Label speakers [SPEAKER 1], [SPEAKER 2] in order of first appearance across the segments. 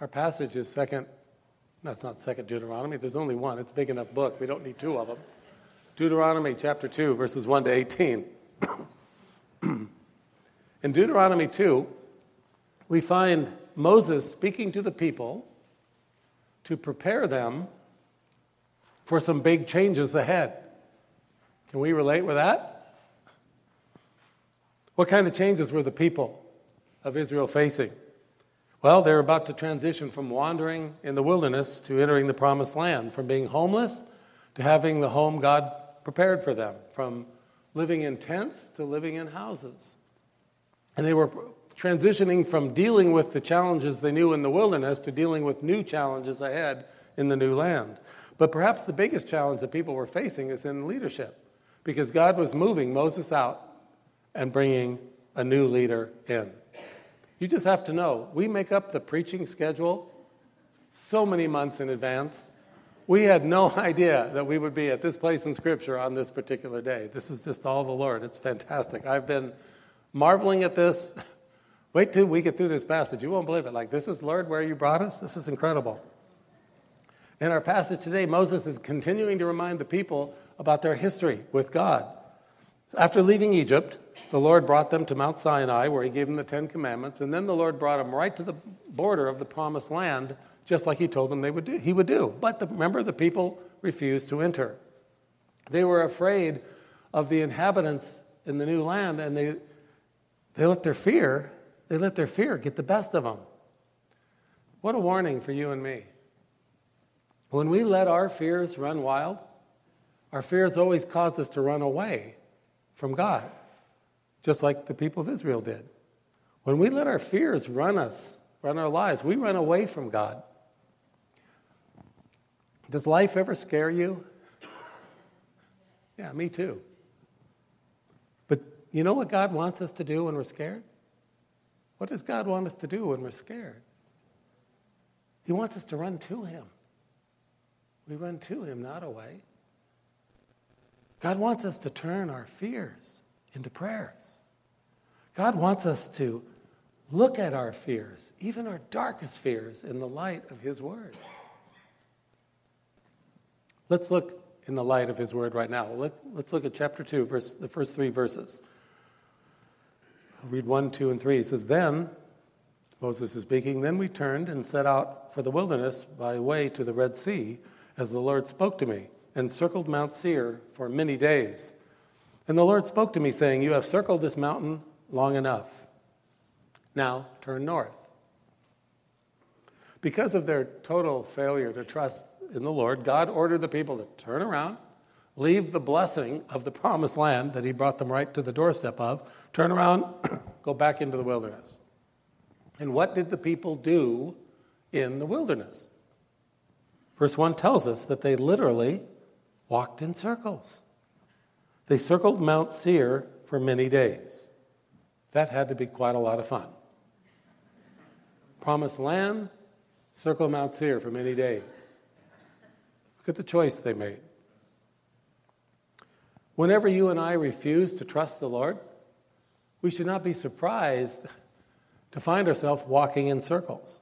[SPEAKER 1] Our passage is second, no, it's not second Deuteronomy. There's only one. It's a big enough book. We don't need two of them. Deuteronomy chapter 2, verses 1 to 18. In Deuteronomy 2, we find Moses speaking to the people to prepare them for some big changes ahead. Can we relate with that? What kind of changes were the people of Israel facing? Well, they're about to transition from wandering in the wilderness to entering the promised land, from being homeless to having the home God prepared for them, from living in tents to living in houses. And they were transitioning from dealing with the challenges they knew in the wilderness to dealing with new challenges ahead in the new land. But perhaps the biggest challenge that people were facing is in leadership, because God was moving Moses out and bringing a new leader in. You just have to know we make up the preaching schedule so many months in advance. We had no idea that we would be at this place in Scripture on this particular day. This is just all the Lord. It's fantastic. I've been marveling at this Wait till we get through this passage. You won't believe it. Like, this is, Lord, where you brought us? This is incredible. In our passage today, Moses is continuing to remind the people about their history with God. After leaving Egypt, the Lord brought them to Mount Sinai, where he gave them the Ten Commandments, and then the Lord brought them right to the border of the promised land, just like he told them they would do, he would do. But the, remember, the people refused to enter. They were afraid of the inhabitants in the new land, and they, they let their fear they let their fear get the best of them. What a warning for you and me. When we let our fears run wild, our fears always cause us to run away from God, just like the people of Israel did. When we let our fears run us, run our lives, we run away from God. Does life ever scare you? Yeah, me too. But you know what God wants us to do when we're scared? What does God want us to do when we're scared? He wants us to run to Him. We run to Him, not away. God wants us to turn our fears into prayers. God wants us to look at our fears, even our darkest fears, in the light of His Word. Let's look in the light of His Word right now. Let, us look at chapter 2, verse, the first three verses. I'll read 1, 2, and 3. It says, Then, Moses is speaking, then we turned and set out for the wilderness by way to the Red Sea, as the Lord spoke to me, and circled Mount Seir for many days. And the Lord spoke to me, saying, You have circled this mountain long enough. Now turn north. Because of their total failure to trust in the Lord, God ordered the people to turn around leave the blessing of the promised land that he brought them right to the doorstep of, turn around, go back into the wilderness. And what did the people do in the wilderness? Verse 1 tells us that they literally walked in circles. They circled Mount Seir for many days. That had to be quite a lot of fun. Promised land, circle Mount Seir for many days. Look at the choice they made. Whenever you and I refuse to trust the Lord, we should not be surprised to find ourselves walking in circles.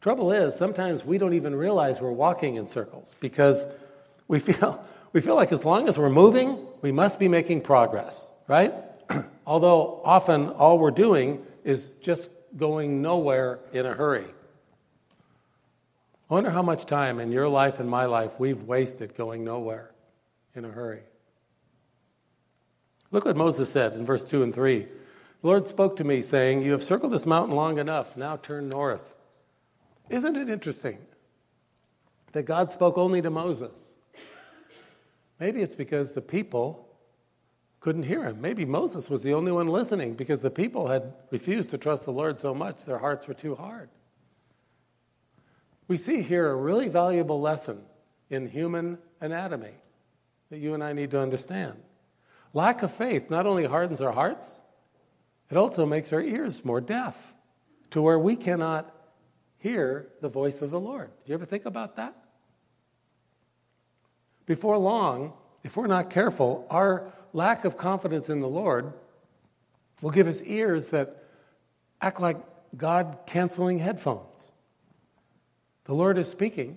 [SPEAKER 1] Trouble is, sometimes we don't even realize we're walking in circles because we feel, we feel like as long as we're moving, we must be making progress, right? Although often all we're doing is just going nowhere in a hurry. I wonder how much time in your life and my life we've wasted going nowhere in a hurry. Look what Moses said in verse 2 and 3. The Lord spoke to me, saying, You have circled this mountain long enough, now turn north. Isn't it interesting that God spoke only to Moses? Maybe it's because the people couldn't hear him. Maybe Moses was the only one listening because the people had refused to trust the Lord so much, their hearts were too hard. We see here a really valuable lesson in human anatomy that you and I need to understand. Lack of faith not only hardens our hearts, it also makes our ears more deaf to where we cannot hear the voice of the Lord. Do you ever think about that? Before long, if we're not careful, our lack of confidence in the Lord will give us ears that act like God canceling headphones. The Lord is speaking,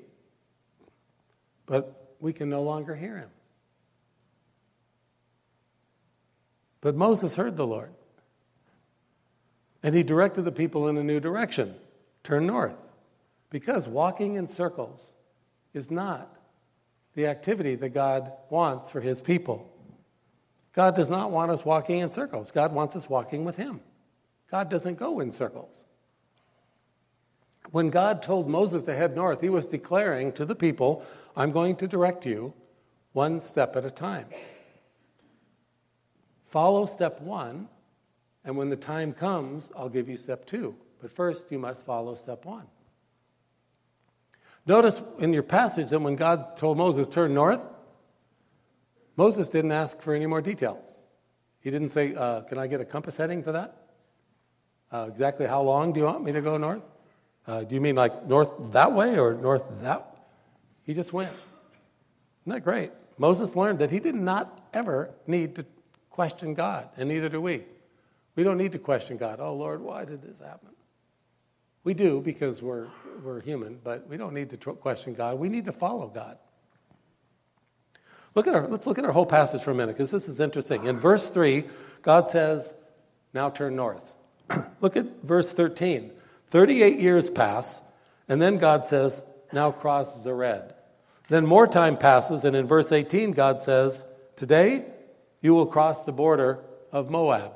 [SPEAKER 1] but we can no longer hear him. But Moses heard the Lord. And he directed the people in a new direction turn north. Because walking in circles is not the activity that God wants for his people. God does not want us walking in circles, God wants us walking with him. God doesn't go in circles. When God told Moses to head north, he was declaring to the people, I'm going to direct you one step at a time. Follow step one, and when the time comes, I'll give you step two. But first, you must follow step one. Notice in your passage that when God told Moses, turn north, Moses didn't ask for any more details. He didn't say, uh, Can I get a compass heading for that? Uh, exactly how long do you want me to go north? Uh, do you mean like north that way or north that? He just went. Isn't that great? Moses learned that he did not ever need to question God, and neither do we. We don't need to question God. Oh, Lord, why did this happen? We do because we're, we're human, but we don't need to question God. We need to follow God. Look at our, let's look at our whole passage for a minute because this is interesting. In verse 3, God says, Now turn north. Look at verse 13. 38 years pass, and then God says, Now cross Zered. Then more time passes, and in verse 18, God says, Today you will cross the border of Moab.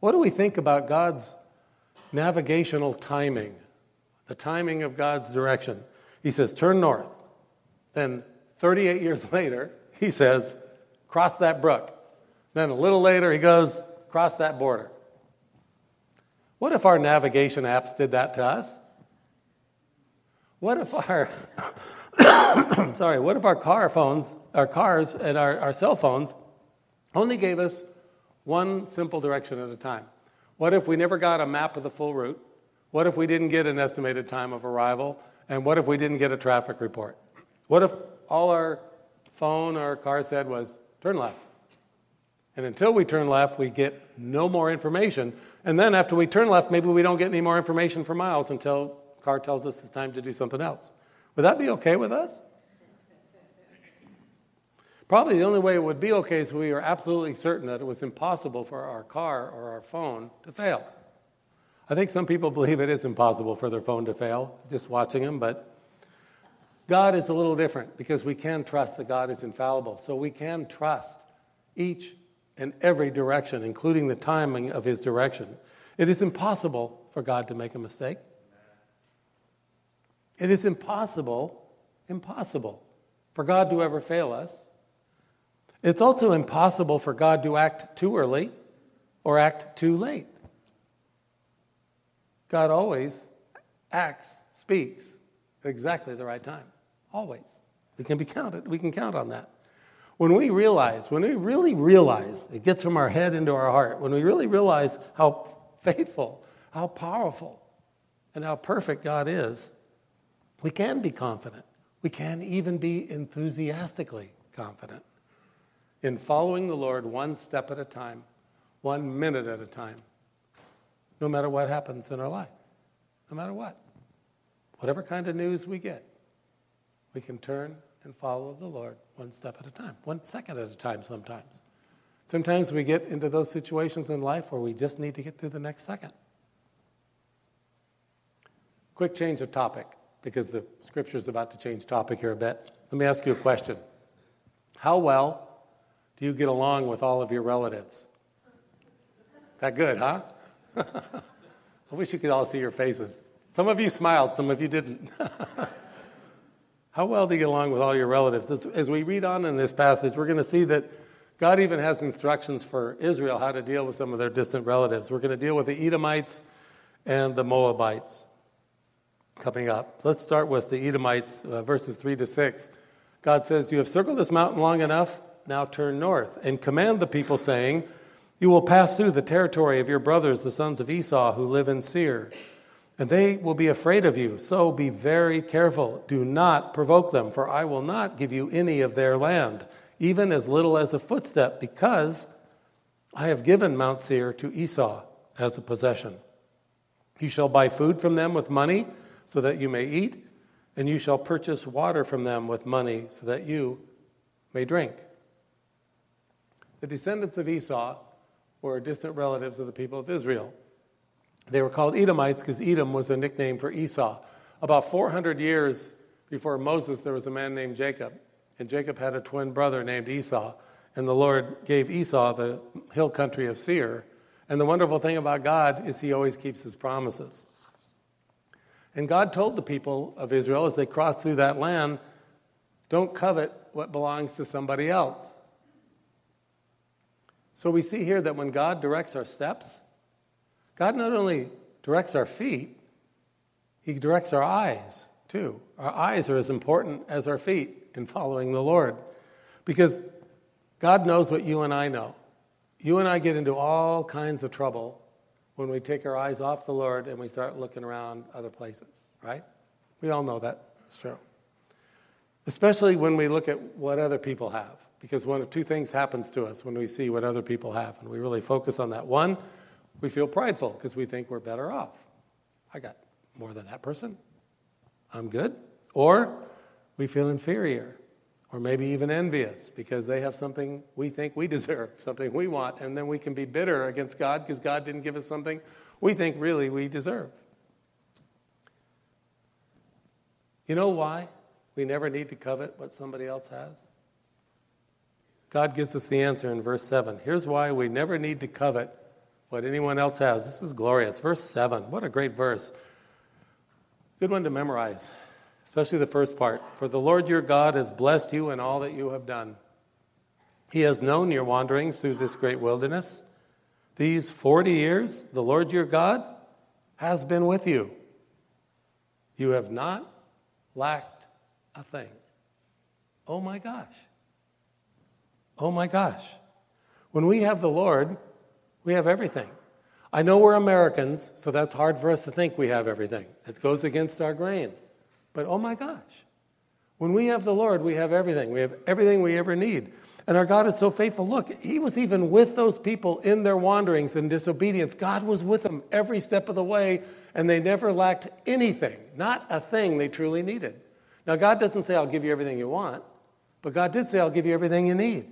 [SPEAKER 1] What do we think about God's navigational timing? The timing of God's direction. He says, Turn north. Then 38 years later, he says, Cross that brook. Then a little later, he goes, Cross that border. What if our navigation apps did that to us? What if our sorry, what if our car phones, our cars and our, our cell phones only gave us one simple direction at a time? What if we never got a map of the full route? What if we didn't get an estimated time of arrival? And what if we didn't get a traffic report? What if all our phone or car said was turn left? And until we turn left, we get no more information. And then after we turn left, maybe we don't get any more information for miles until car tells us it's time to do something else. Would that be okay with us? Probably the only way it would be okay is we are absolutely certain that it was impossible for our car or our phone to fail. I think some people believe it is impossible for their phone to fail, just watching them, but God is a little different because we can trust that God is infallible. So we can trust each and every direction, including the timing of his direction. It is impossible for God to make a mistake. It is impossible, impossible for God to ever fail us. It's also impossible for God to act too early or act too late. God always acts, speaks at exactly the right time. Always. We can be counted. We can count on that. When we realize, when we really realize, it gets from our head into our heart, when we really realize how faithful, how powerful, and how perfect God is, we can be confident. We can even be enthusiastically confident in following the Lord one step at a time, one minute at a time, no matter what happens in our life, no matter what. Whatever kind of news we get, we can turn and follow the Lord one step at a time, one second at a time sometimes. Sometimes we get into those situations in life where we just need to get through the next second. Quick change of topic because the scripture is about to change topic here a bit. Let me ask you a question. How well do you get along with all of your relatives? That good, huh? I wish you could all see your faces. Some of you smiled, some of you didn't. How well do you get along with all your relatives? As, as we read on in this passage, we're going to see that God even has instructions for Israel how to deal with some of their distant relatives. We're going to deal with the Edomites and the Moabites coming up. Let's start with the Edomites, uh, verses 3 to 6. God says, You have circled this mountain long enough, now turn north, and command the people, saying, You will pass through the territory of your brothers, the sons of Esau, who live in Seir and they will be afraid of you. So be very careful. Do not provoke them, for I will not give you any of their land, even as little as a footstep, because I have given Mount Seir to Esau as a possession. You shall buy food from them with money so that you may eat, and you shall purchase water from them with money so that you may drink. The descendants of Esau were distant relatives of the people of Israel. They were called Edomites because Edom was a nickname for Esau. About 400 years before Moses, there was a man named Jacob, and Jacob had a twin brother named Esau, and the Lord gave Esau the hill country of Seir. And the wonderful thing about God is he always keeps his promises. And God told the people of Israel as they crossed through that land, don't covet what belongs to somebody else. So we see here that when God directs our steps, God not only directs our feet, He directs our eyes too. Our eyes are as important as our feet in following the Lord. Because God knows what you and I know. You and I get into all kinds of trouble when we take our eyes off the Lord and we start looking around other places, right? We all know that. It's true. Especially when we look at what other people have. Because one of two things happens to us when we see what other people have, and we really focus on that. One, we feel prideful because we think we're better off. I got more than that person. I'm good. Or we feel inferior or maybe even envious because they have something we think we deserve, something we want, and then we can be bitter against God because God didn't give us something we think really we deserve. You know why we never need to covet what somebody else has? God gives us the answer in verse 7. Here's why we never need to covet what anyone else has. This is glorious. Verse 7. What a great verse. Good one to memorize especially the first part. For the Lord your God has blessed you in all that you have done. He has known your wanderings through this great wilderness. These 40 years, the Lord your God has been with you. You have not lacked a thing. Oh my gosh. Oh my gosh. When we have the Lord, we have everything. I know we're Americans, so that's hard for us to think we have everything. It goes against our grain. But oh my gosh, when we have the Lord, we have everything. We have everything we ever need. And our God is so faithful. Look, He was even with those people in their wanderings and disobedience. God was with them every step of the way, and they never lacked anything, not a thing they truly needed. Now, God doesn't say, I'll give you everything you want, but God did say, I'll give you everything you need.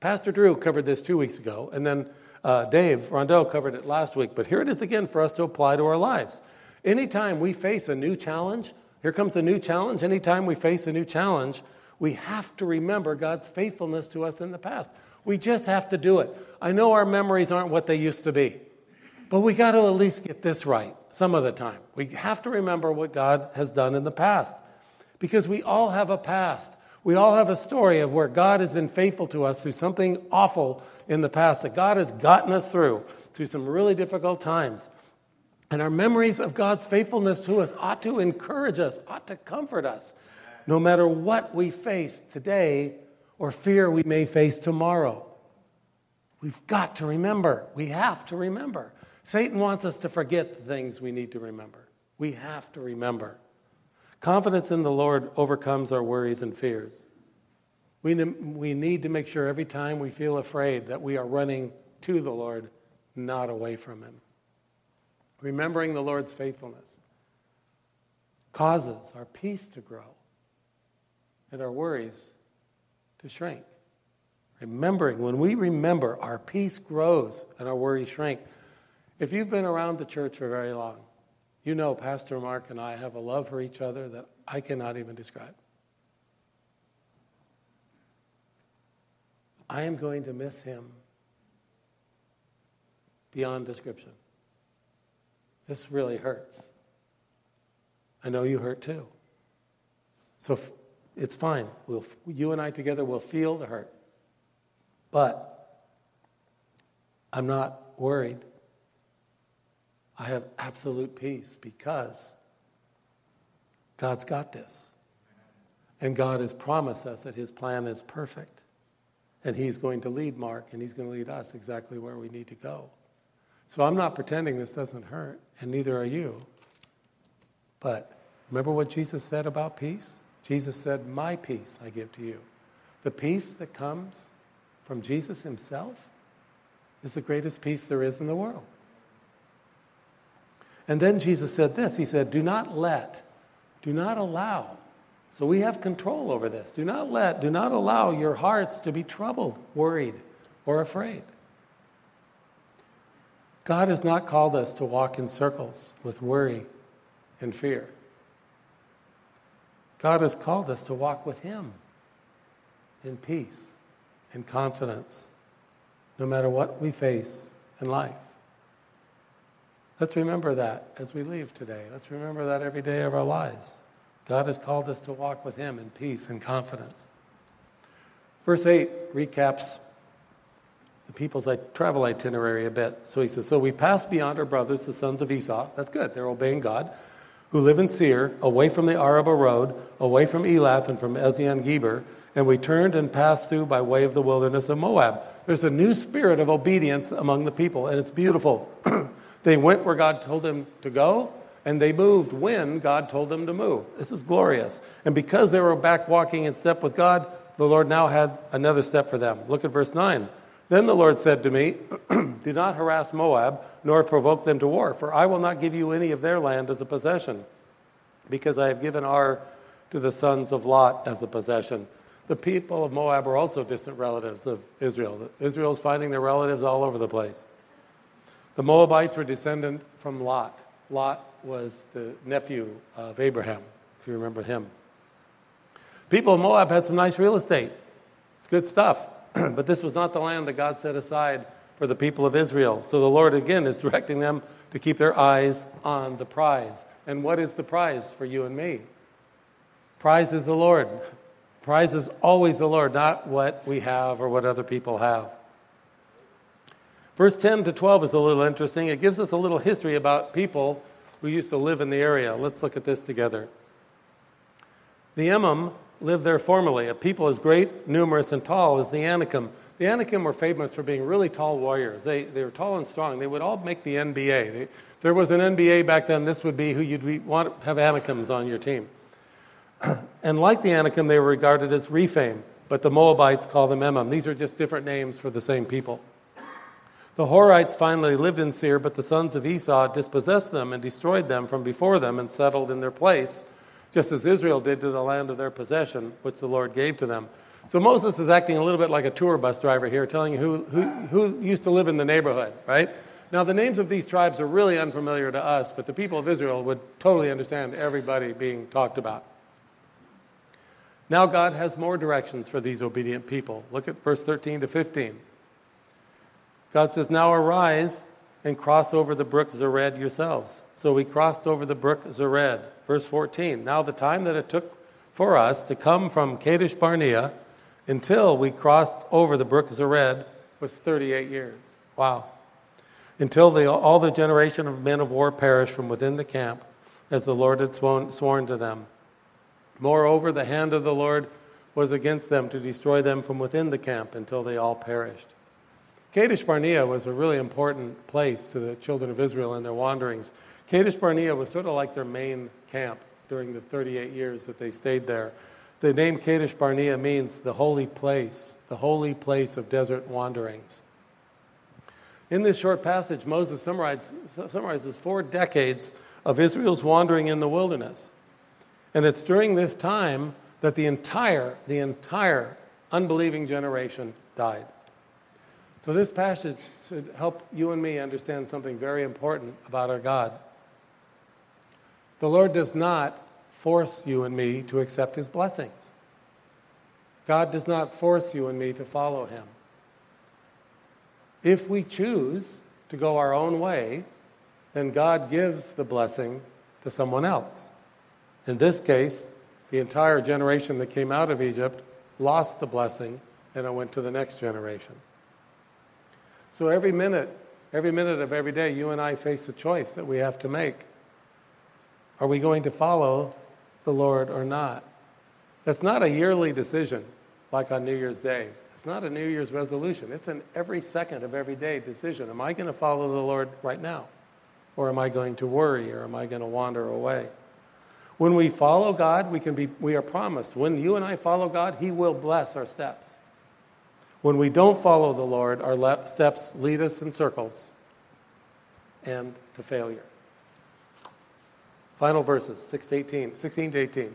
[SPEAKER 1] Pastor Drew covered this two weeks ago, and then uh, Dave Rondeau covered it last week. But here it is again for us to apply to our lives. Anytime we face a new challenge, here comes a new challenge. Anytime we face a new challenge, we have to remember God's faithfulness to us in the past. We just have to do it. I know our memories aren't what they used to be, but we got to at least get this right some of the time. We have to remember what God has done in the past because we all have a past. We all have a story of where God has been faithful to us through something awful in the past, that God has gotten us through, through some really difficult times. And our memories of God's faithfulness to us ought to encourage us, ought to comfort us, no matter what we face today or fear we may face tomorrow. We've got to remember. We have to remember. Satan wants us to forget the things we need to remember. We have to remember. Confidence in the Lord overcomes our worries and fears. We, we need to make sure every time we feel afraid that we are running to the Lord, not away from Him. Remembering the Lord's faithfulness causes our peace to grow and our worries to shrink. Remembering, when we remember, our peace grows and our worries shrink. If you've been around the church for very long, you know Pastor Mark and I have a love for each other that I cannot even describe. I am going to miss him beyond description. This really hurts. I know you hurt too. So it's fine. We'll, you and I together will feel the hurt. But I'm not worried. I have absolute peace because God's got this. And God has promised us that His plan is perfect. And He's going to lead Mark and He's going to lead us exactly where we need to go. So I'm not pretending this doesn't hurt, and neither are you. But remember what Jesus said about peace? Jesus said, My peace I give to you. The peace that comes from Jesus himself is the greatest peace there is in the world. And then Jesus said this He said, Do not let, do not allow. So we have control over this. Do not let, do not allow your hearts to be troubled, worried, or afraid. God has not called us to walk in circles with worry and fear. God has called us to walk with Him in peace and confidence, no matter what we face in life. Let's remember that as we leave today. Let's remember that every day of our lives. God has called us to walk with Him in peace and confidence. Verse 8 recaps the people's travel itinerary a bit. So he says, So we passed beyond our brothers, the sons of Esau. That's good. They're obeying God. Who live in Seir, away from the Arabah road, away from Elath and from Ezion Geber. And we turned and passed through by way of the wilderness of Moab. There's a new spirit of obedience among the people, and it's beautiful. They went where God told them to go, and they moved when God told them to move. This is glorious. And because they were back walking in step with God, the Lord now had another step for them. Look at verse 9. Then the Lord said to me, Do not harass Moab, nor provoke them to war, for I will not give you any of their land as a possession, because I have given Ar to the sons of Lot as a possession. The people of Moab are also distant relatives of Israel. Israel is finding their relatives all over the place. The Moabites were descendant from Lot. Lot was the nephew of Abraham, if you remember him. People of Moab had some nice real estate. It's good stuff. but this was not the land that God set aside for the people of Israel. So the Lord again is directing them to keep their eyes on the prize. And what is the prize for you and me? Prize is the Lord. Prize is always the Lord, not what we have or what other people have. Verse 10 to 12 is a little interesting. It gives us a little history about people who used to live in the area. Let's look at this together. The Emim lived there formerly, a people as great, numerous, and tall as the Anakim. The Anakim were famous for being really tall warriors. They, they were tall and strong. They would all make the NBA. They, if there was an NBA back then, this would be who you'd be, want to have Anakims on your team. and like the Anakim, they were regarded as Rephaim, but the Moabites call them Emim. These are just different names for the same people. The Horites finally lived in Seir, but the sons of Esau dispossessed them and destroyed them from before them and settled in their place, just as Israel did to the land of their possession, which the Lord gave to them. So Moses is acting a little bit like a tour bus driver here, telling you who, who, who used to live in the neighborhood, right? Now, the names of these tribes are really unfamiliar to us, but the people of Israel would totally understand everybody being talked about. Now, God has more directions for these obedient people. Look at verse 13 to 15. God says, Now arise and cross over the brook Zered yourselves. So we crossed over the brook Zered. Verse 14. Now the time that it took for us to come from Kadesh Barnea until we crossed over the brook Zered was 38 years. Wow. Until the, all the generation of men of war perished from within the camp, as the Lord had sworn, sworn to them. Moreover, the hand of the Lord was against them to destroy them from within the camp until they all perished. Kadesh Barnea was a really important place to the children of Israel in their wanderings. Kadesh Barnea was sort of like their main camp during the 38 years that they stayed there. The name Kadesh Barnea means the holy place, the holy place of desert wanderings. In this short passage, Moses summarizes, four decades of Israel's wandering in the wilderness. And it's during this time that the entire, the entire unbelieving generation died. So, this passage should help you and me understand something very important about our God. The Lord does not force you and me to accept His blessings. God does not force you and me to follow Him. If we choose to go our own way, then God gives the blessing to someone else. In this case, the entire generation that came out of Egypt lost the blessing and it went to the next generation. So every minute, every minute of every day, you and I face a choice that we have to make. Are we going to follow the Lord or not? That's not a yearly decision like on New Year's Day. It's not a New Year's resolution. It's an every second of every day decision. Am I going to follow the Lord right now? Or am I going to worry or am I going to wander away? When we follow God, we, can be, we are promised. When you and I follow God, He will bless our steps. When we don't follow the Lord, our steps lead us in circles and to failure. Final verses, 6 to 18, 16 to 18.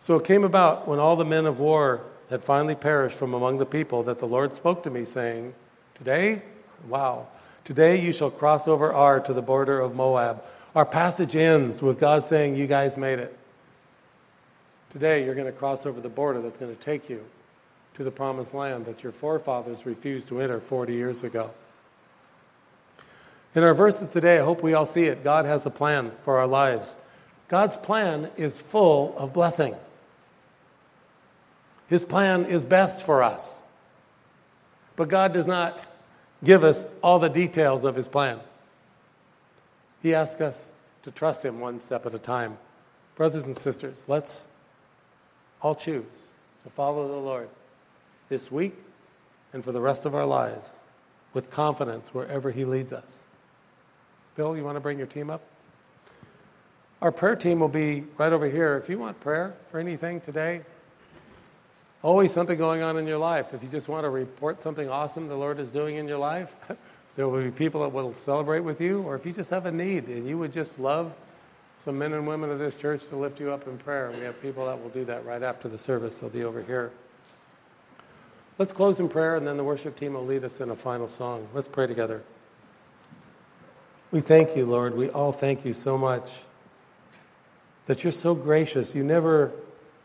[SPEAKER 1] So it came about when all the men of war had finally perished from among the people that the Lord spoke to me, saying, Today, wow, today you shall cross over Ar to the border of Moab. Our passage ends with God saying, You guys made it. Today you're going to cross over the border that's going to take you to the promised land that your forefathers refused to enter 40 years ago. In our verses today, I hope we all see it. God has a plan for our lives. God's plan is full of blessing. His plan is best for us. But God does not give us all the details of His plan. He asks us to trust Him one step at a time. Brothers and sisters, let's all choose to follow the Lord this week and for the rest of our lives with confidence wherever He leads us. Bill, you want to bring your team up? Our prayer team will be right over here. If you want prayer for anything today, always something going on in your life. If you just want to report something awesome the Lord is doing in your life, there will be people that will celebrate with you. Or if you just have a need and you would just love some men and women of this church to lift you up in prayer, we have people that will do that right after the service. They'll be over here. Let's close in prayer, and then the worship team will lead us in a final song. Let's pray together. We thank you, Lord. We all thank you so much that you're so gracious. You never,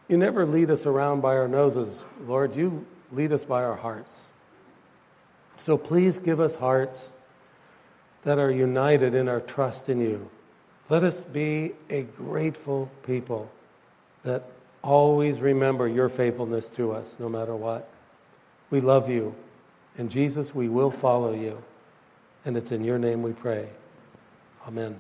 [SPEAKER 1] you never lead us around by our noses, Lord. You lead us by our hearts. So please give us hearts that are united in our trust in you. Let us be a grateful people that always remember your faithfulness to us, no matter what. We love you. And Jesus, we will follow you. And it's in your name we pray. Amen.